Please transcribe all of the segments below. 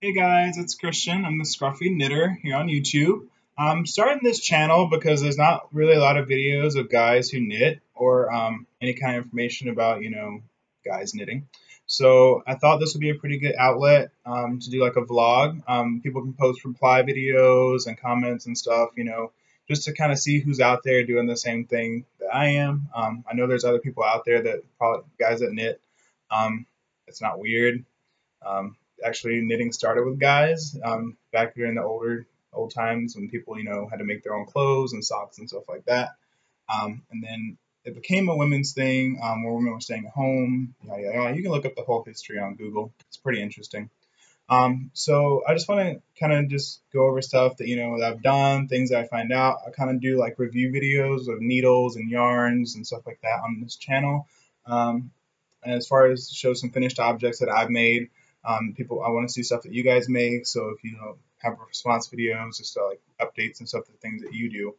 Hey guys, it's Christian. I'm the Scruffy Knitter here on YouTube. I'm starting this channel because there's not really a lot of videos of guys who knit or um, any kind of information about, you know, guys knitting. So I thought this would be a pretty good outlet um, to do like a vlog. Um, people can post reply videos and comments and stuff, you know, just to kind of see who's out there doing the same thing that I am. Um, I know there's other people out there that probably guys that knit. Um, it's not weird. Um, actually, knitting started with guys um, back during the older old times when people, you know, had to make their own clothes and socks and stuff like that. Um, and then it became a women's thing um, where women were staying at home. You can look up the whole history on Google. It's pretty interesting. Um, so I just want to kind of just go over stuff that you know that I've done, things that I find out. I kind of do like review videos of needles and yarns and stuff like that on this channel. Um, and as far as show some finished objects that I've made, um, people I want to see stuff that you guys make. So if you know have response videos, just uh, like updates and stuff, the things that you do.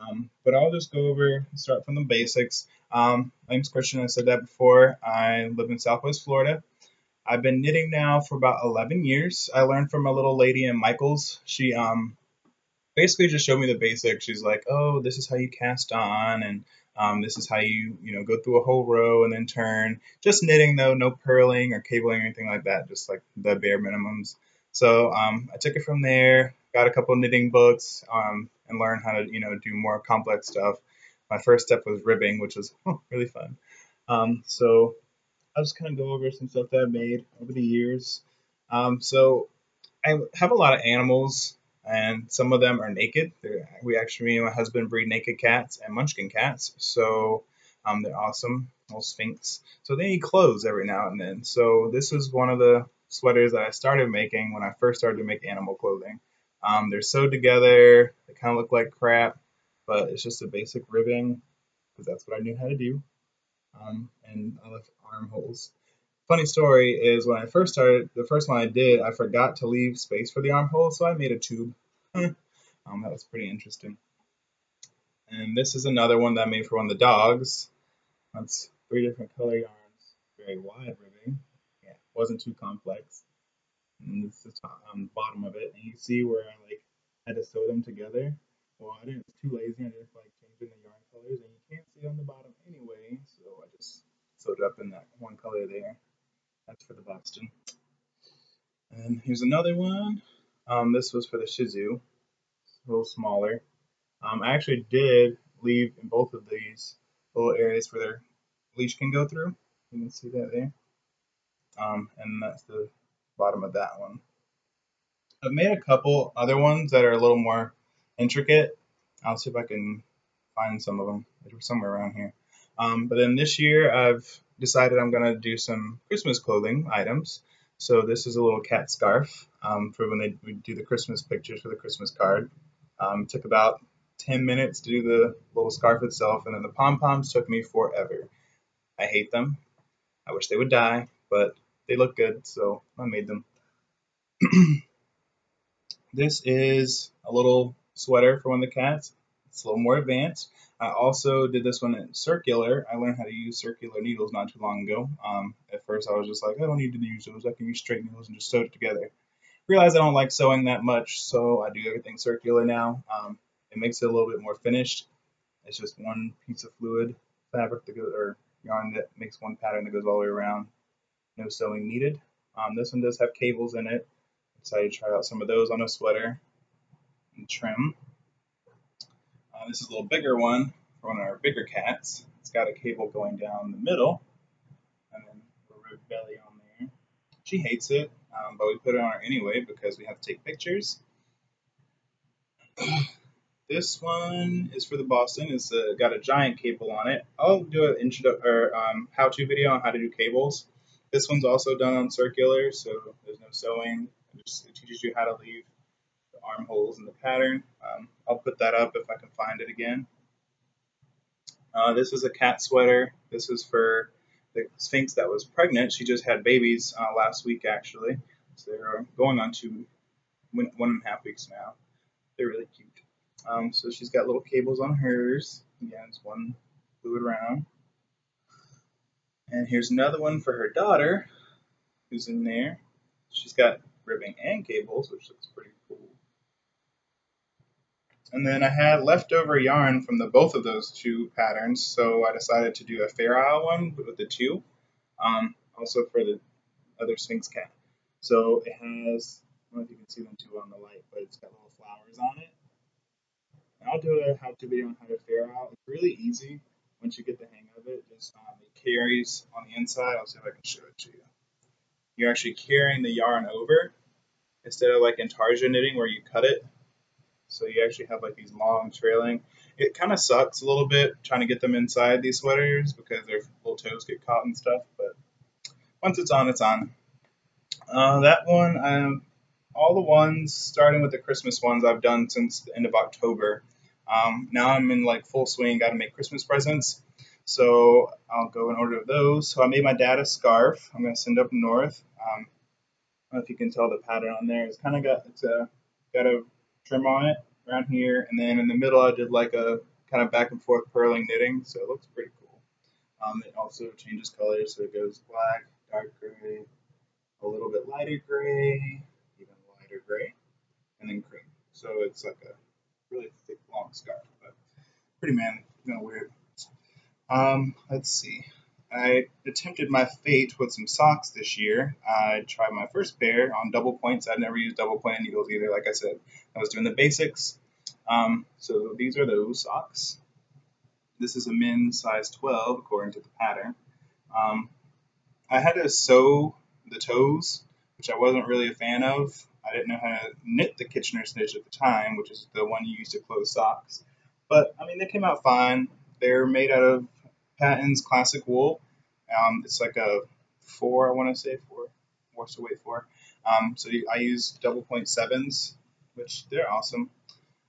Um, but I'll just go over start from the basics. Um, my name's Christian. I said that before. I live in Southwest Florida. I've been knitting now for about 11 years. I learned from a little lady in Michaels. She um basically just showed me the basics. She's like, "Oh, this is how you cast on, and um, this is how you you know go through a whole row and then turn." Just knitting though, no purling or cabling or anything like that. Just like the bare minimums. So um, I took it from there. Got a couple knitting books um, and learned how to you know do more complex stuff. My first step was ribbing, which was oh, really fun. Um, so I'll just kind of go over some stuff that I've made over the years. Um, so I have a lot of animals, and some of them are naked. They're, we actually, me and my husband breed naked cats and munchkin cats, so um, they're awesome, little Sphynx. So they need clothes every now and then. So this is one of the sweaters that I started making when I first started to make animal clothing. Um, they're sewed together. They kind of look like crap, but it's just a basic ribbing because that's what I knew how to do um, and I left armholes. Funny story is when I first started, the first one I did, I forgot to leave space for the armhole, so I made a tube. um, that was pretty interesting. And this is another one that I made for one of the dogs. That's three different color yarns, very wide ribbing. Yeah, wasn't too complex. And this is the um, bottom of it, and you see where I like had to sew them together. Well, I didn't. It's too lazy. I didn't like changing the yarn colors, and you can't see on the bottom anyway. So I just sewed it up in that one color there. That's for the Boston. And here's another one. Um, this was for the Shih Tzu. a little smaller. Um, I actually did leave in both of these little areas where their leash can go through. You can see that there. Um, and that's the bottom of that one. I've made a couple other ones that are a little more intricate. I'll see if I can find some of them. They're somewhere around here. Um, but then this year, I've decided I'm going to do some Christmas clothing items. So this is a little cat scarf um, for when they do the Christmas pictures for the Christmas card. Um, took about 10 minutes to do the little scarf itself, and then the pom poms took me forever. I hate them. I wish they would die, but they look good, so I made them. this is a little sweater for one of the cats. It's a little more advanced. I also did this one in circular. I learned how to use circular needles not too long ago. Um, at first, I was just like, I don't need to use those. I can use straight needles and just sew it together. Realized I don't like sewing that much, so I do everything circular now. Um, it makes it a little bit more finished. It's just one piece of fluid fabric that goes, or yarn that makes one pattern that goes all the way around. No sewing needed. Um, this one does have cables in it. Decided to try out some of those on a sweater and trim. This is a little bigger one for one of our bigger cats. It's got a cable going down the middle and then a rib belly on there. She hates it, um, but we put it on her anyway because we have to take pictures. this one is for the Boston. It's uh, got a giant cable on it. I'll do an intro or um, how-to video on how to do cables. This one's also done on circular, so there's no sewing. It just it teaches you how to leave the armholes in the pattern. Um, I'll put that up if I can find it again. Uh, this is a cat sweater. This is for the Sphynx that was pregnant. She just had babies uh, last week, actually. So they're going on to one and a half weeks now. They're really cute. Um, so she's got little cables on hers. Again, it's one fluid round. And here's another one for her daughter, who's in there. She's got ribbing and cables, which looks pretty cool. And then I had leftover yarn from the both of those two patterns, so I decided to do a Fair Isle one with the two, um, also for the other Sphynx cat. So it has, I don't know if you can see them too on the light, but it's got little flowers on it. And I'll do a how-to video on how to Fair Isle. It's really easy once you get the hang of it. Just um, it carries on the inside. I'll see if I can show it to you. You're actually carrying the yarn over instead of like intarsia knitting where you cut it so you actually have like these long trailing. It kind of sucks a little bit trying to get them inside these sweaters because their little toes get caught and stuff. But once it's on, it's on. Uh, that one, um, all the ones starting with the Christmas ones I've done since the end of October. Um, now I'm in like full swing, got to make Christmas presents. So I'll go in order of those. So I made my dad a scarf. I'm gonna send up north. Um, I don't know if you can tell the pattern on there. It's kind of got it's a got a trim on it around here, and then in the middle I did like a kind of back and forth purling knitting, so it looks pretty cool. Um, it also changes colors, so it goes black, dark gray, a little bit lighter gray, even lighter gray, and then cream. So it's like a really thick, long scarf, but pretty man, kind of weird. Um, let's see. I attempted my fate with some socks this year. I tried my first pair on double points. I'd never used double point needles either. Like I said, I was doing the basics. Um, so these are those socks. This is a men's size 12 according to the pattern. Um, I had to sew the toes, which I wasn't really a fan of. I didn't know how to knit the Kitchener stitch at the time, which is the one you use to close socks. But I mean, they came out fine. They're made out of Patons Classic Wool. Um, it's like a four, I want to say four. What's the weight for? Um, so I use double point sevens, which they're awesome.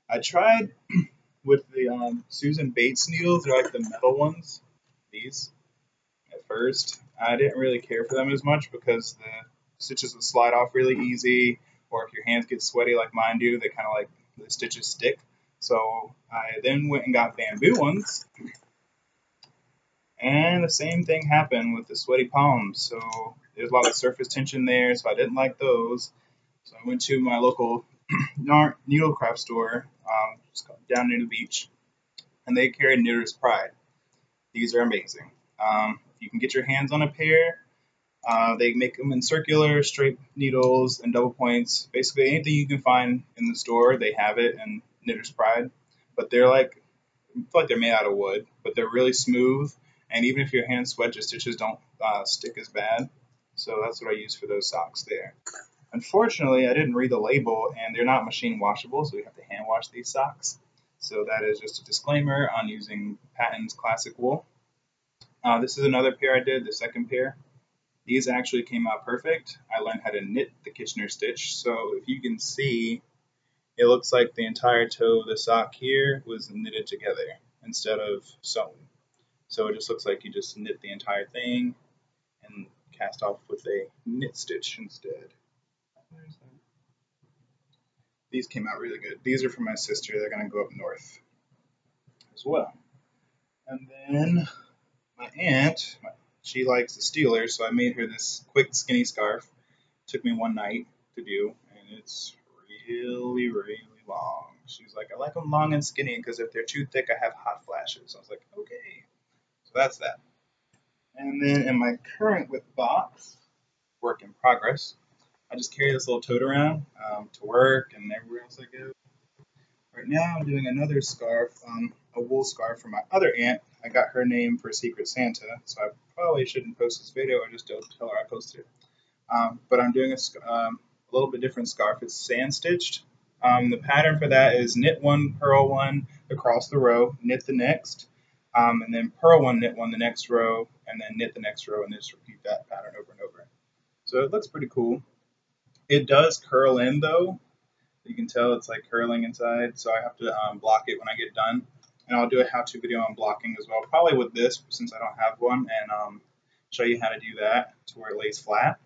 I tried with the um, Susan Bates needles. They're like the metal ones. These at first, I didn't really care for them as much because the stitches would slide off really easy, or if your hands get sweaty like mine do, they kind of like the stitches stick. So I then went and got bamboo ones, and the same thing happened with the sweaty palms. So there's a lot of surface tension there, so I didn't like those. So I went to my local needlecraft store um, just down near the beach, and they carry Knitter's Pride. These are amazing. Um, you can get your hands on a pair, uh, they make them in circular, straight needles, and double points. Basically, anything you can find in the store, they have it in Knitter's Pride. But they're like, I feel like they're made out of wood, but they're really smooth and even if your hands sweat, your stitches don't uh, stick as bad. So that's what I use for those socks there. Unfortunately, I didn't read the label, and they're not machine washable, so we have to hand wash these socks. So that is just a disclaimer on using Patons Classic Wool. Uh, this is another pair I did, the second pair. These actually came out perfect. I learned how to knit the Kitchener stitch. So if you can see, it looks like the entire toe of the sock here was knitted together instead of sewn. So it just looks like you just knit the entire thing and cast off with a knit stitch instead. These came out really good. These are for my sister. They're going to go up north as well. And then my aunt, she likes the Steelers, so I made her this quick skinny scarf. Took me one night to do, and it's really, really long. She's like, I like them long and skinny because if they're too thick, I have hot flashes. I was like, okay. So that's that. And then in my current WIP box, work in progress, I just carry this little tote around um, to work and everywhere else I go. Right now I'm doing another scarf, um, a wool scarf for my other aunt. I got her name for Secret Santa, so I probably shouldn't post this video I just don't tell her I posted it. Um, but I'm doing a, um, a, little bit different scarf. It's sand stitched. Um, the pattern for that is knit one, purl one across the row, knit the next, um, and then purl one, knit one the next row, and then knit the next row, and just repeat that pattern over and over. So it looks pretty cool. It does curl in though. You can tell it's like curling inside, so I have to um, block it when I get done. And I'll do a how-to video on blocking as well, probably with this since I don't have one, and um, show you how to do that to where it lays flat.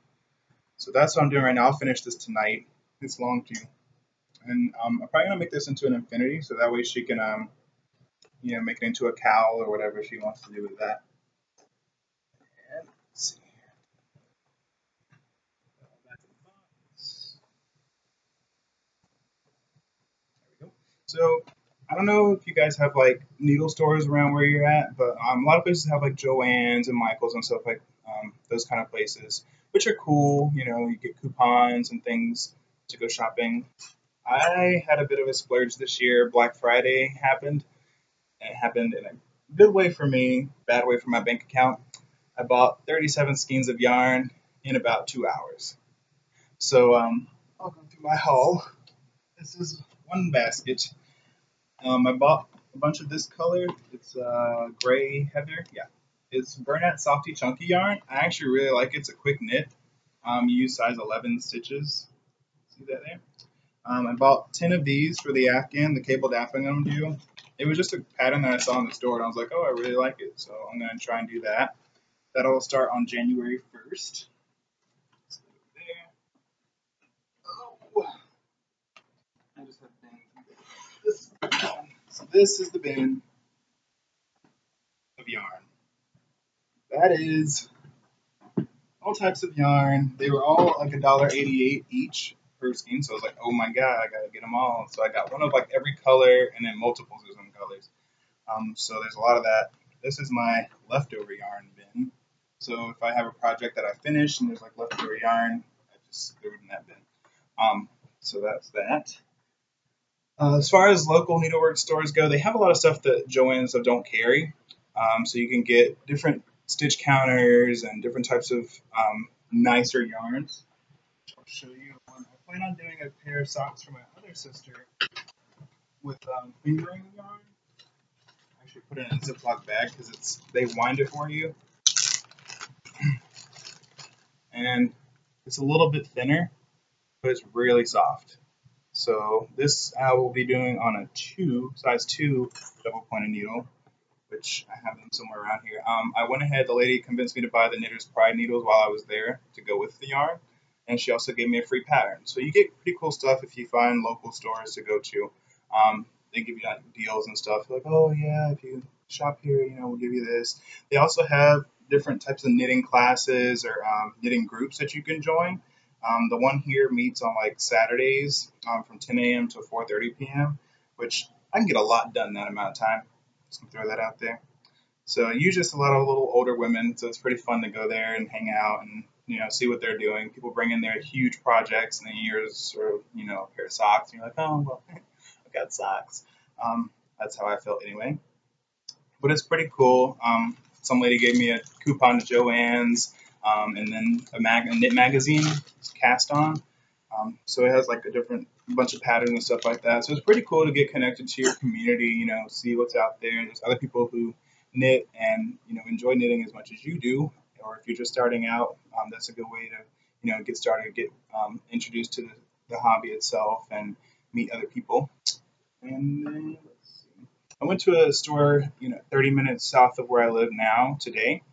So that's what I'm doing right now. I'll finish this tonight. It's long too. And um, I'm probably to make this into an infinity, so that way she can um, you know, make it into a cowl or whatever she wants to do with that. And let's see here. So I don't know if you guys have like needle stores around where you're at, but um, a lot of places have like Joann's and Michaels and stuff like um, those kind of places, which are cool. You know, you get coupons and things to go shopping. I had a bit of a splurge this year. Black Friday happened, and it happened in a good way for me, bad way for my bank account. I bought 37 skeins of yarn in about two hours. So um, I'll go through my haul. This is one basket. Um, I bought a bunch of this color. It's uh, gray heather. Yeah, it's Bernat Softee Chunky yarn. I actually really like it. It's a quick knit. Um, you use size 11 stitches. See that there? Um, I bought 10 of these for the Afghan, the cabled Afghan I'm do. It was just a pattern that I saw in the store, and I was like, oh, I really like it, so I'm gonna try and do that. That'll start on January 1st. Oh. I just have This, so this is the bin of yarn. That is all types of yarn. They were all like a dollar eighty-eight each per skein. So I was like, oh my god, I gotta get them all. So I got one of like every color and then multiples of some colors. Um, so there's a lot of that. This is my leftover yarn bin. So if I have a project that I finish and there's like leftover yarn, I just throw it in that bin. Um, so that's that. Uh, as far as local needlework stores go, they have a lot of stuff that Joann's don't carry. Um, so you can get different stitch counters and different types of um, nicer yarns. I'll show you one. I plan on doing a pair of socks for my other sister with um, fingering yarn. I actually put it in a Ziploc bag because it's they wind it for you, and it's a little bit thinner, but it's really soft. So this I will be doing on a two size two double pointed needle which I have them somewhere around here. Um, I went ahead, the lady convinced me to buy the Knitter's Pride needles while I was there to go with the yarn, and she also gave me a free pattern. So you get pretty cool stuff if you find local stores to go to. Um, they give you like, deals and stuff like, oh yeah, if you shop here, you know, we'll give you this. They also have different types of knitting classes or um, knitting groups that you can join. Um, the one here meets on like Saturdays um, from 10 a.m. to 4:30 p.m., which I can get a lot done that amount of time. Just throw that out there. So usually it's a lot of little older women, so it's pretty fun to go there and hang out and you know see what they're doing. People bring in their huge projects, and then yours sort of you know a pair of socks, and you're like, oh well, I've got socks. Um, that's how I felt anyway. But it's pretty cool. Um, some lady gave me a coupon to Joann's, um, and then a, mag- a knit magazine cast on. Um, so it has like a different bunch of patterns and stuff like that. So it's pretty cool to get connected to your community, you know, see what's out there. There's other people who knit and, you know, enjoy knitting as much as you do. Or if you're just starting out, um, that's a good way to, you know, get started, get um, introduced to the, the hobby itself and meet other people. And then, let's see. I went to a store, you know, 30 minutes south of where I live now today.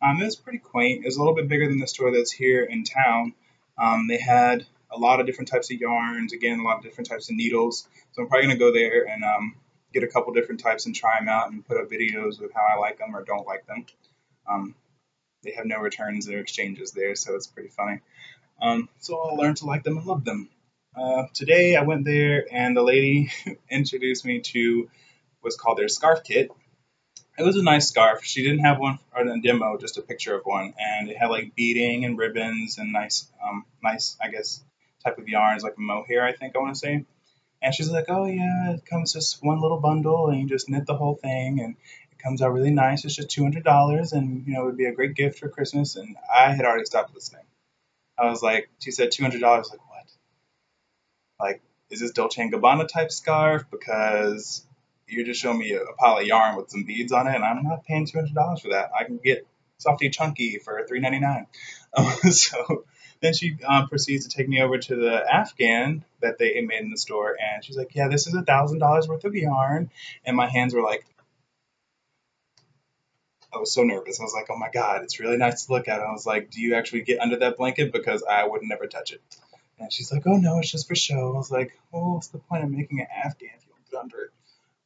Um, it was pretty quaint. It was a little bit bigger than the store that's here in town. Um, they had a lot of different types of yarns, again, a lot of different types of needles. So I'm probably going to go there and um, get a couple different types and try them out and put up videos of how I like them or don't like them. Um, they have no returns or exchanges there, so it's pretty funny. Um, so I'll learn to like them and love them. Uh, today I went there and the lady introduced me to what's called their scarf kit, it was a nice scarf. She didn't have one on a demo, just a picture of one, and it had like beading and ribbons and nice, um, nice, I guess, type of yarns, like mohair, I think I want to say. And she's like, oh yeah, it comes just one little bundle, and you just knit the whole thing, and it comes out really nice. It's just two hundred dollars, and you know, it would be a great gift for Christmas. And I had already stopped listening. I was like, she said two hundred dollars. Like what? Like, is this Dolce and Gabbana type scarf? Because you're just showing me a, a pile of yarn with some beads on it, and I'm not paying two hundred dollars for that. I can get Softee Chunky for three ninety nine. Um, so then she um, proceeds to take me over to the Afghan that they made in the store, and she's like, "Yeah, this is a thousand dollars worth of yarn," and my hands were like. I was so nervous. I was like, "Oh my god, it's really nice to look at." I was like, "Do you actually get under that blanket? Because I would never touch it." And she's like, "Oh no, it's just for show." I was like, "Well, what's the point of making an Afghan if you don't get under it?"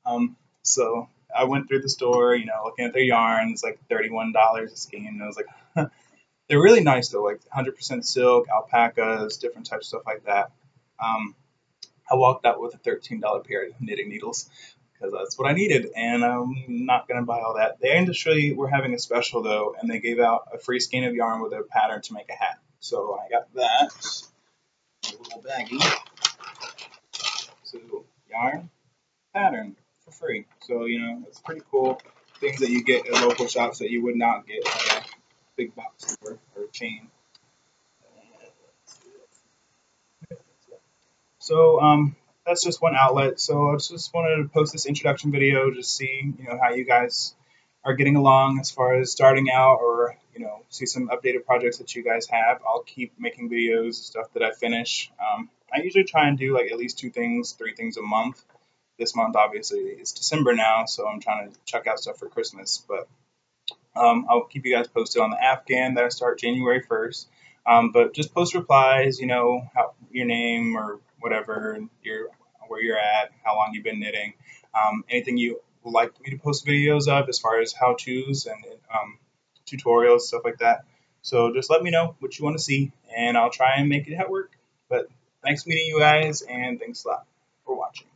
Um, so I went through the store, you know, looking at their yarns, like thirty-one dollars a skein. And I was like, they're really nice though, like 100% silk, alpacas, different types of stuff like that. Um, I walked out with a $13 pair of knitting needles because that's what I needed, and I'm not gonna buy all that. They actually were having a special though, and they gave out a free skein of yarn with a pattern to make a hat. So I got that. A little baggie. So yarn, pattern for free. So you know it's pretty cool. Things that you get at local shops that you would not get at a big box store or chain. So um, that's just one outlet. So I just wanted to post this introduction video, just see you know how you guys are getting along as far as starting out, or you know see some updated projects that you guys have. I'll keep making videos, stuff that I finish. Um, I usually try and do like at least two things, three things a month. This month, obviously, it's December now, so I'm trying to check out stuff for Christmas. But um, I'll keep you guys posted on the Afghan that I start January 1st. Um, but just post replies, you know, how, your name or whatever, your where you're at, how long you've been knitting, um, anything you would like me to post videos of as far as how tos and um, tutorials, stuff like that. So just let me know what you want to see, and I'll try and make it work. But thanks for meeting you guys, and thanks a lot for watching.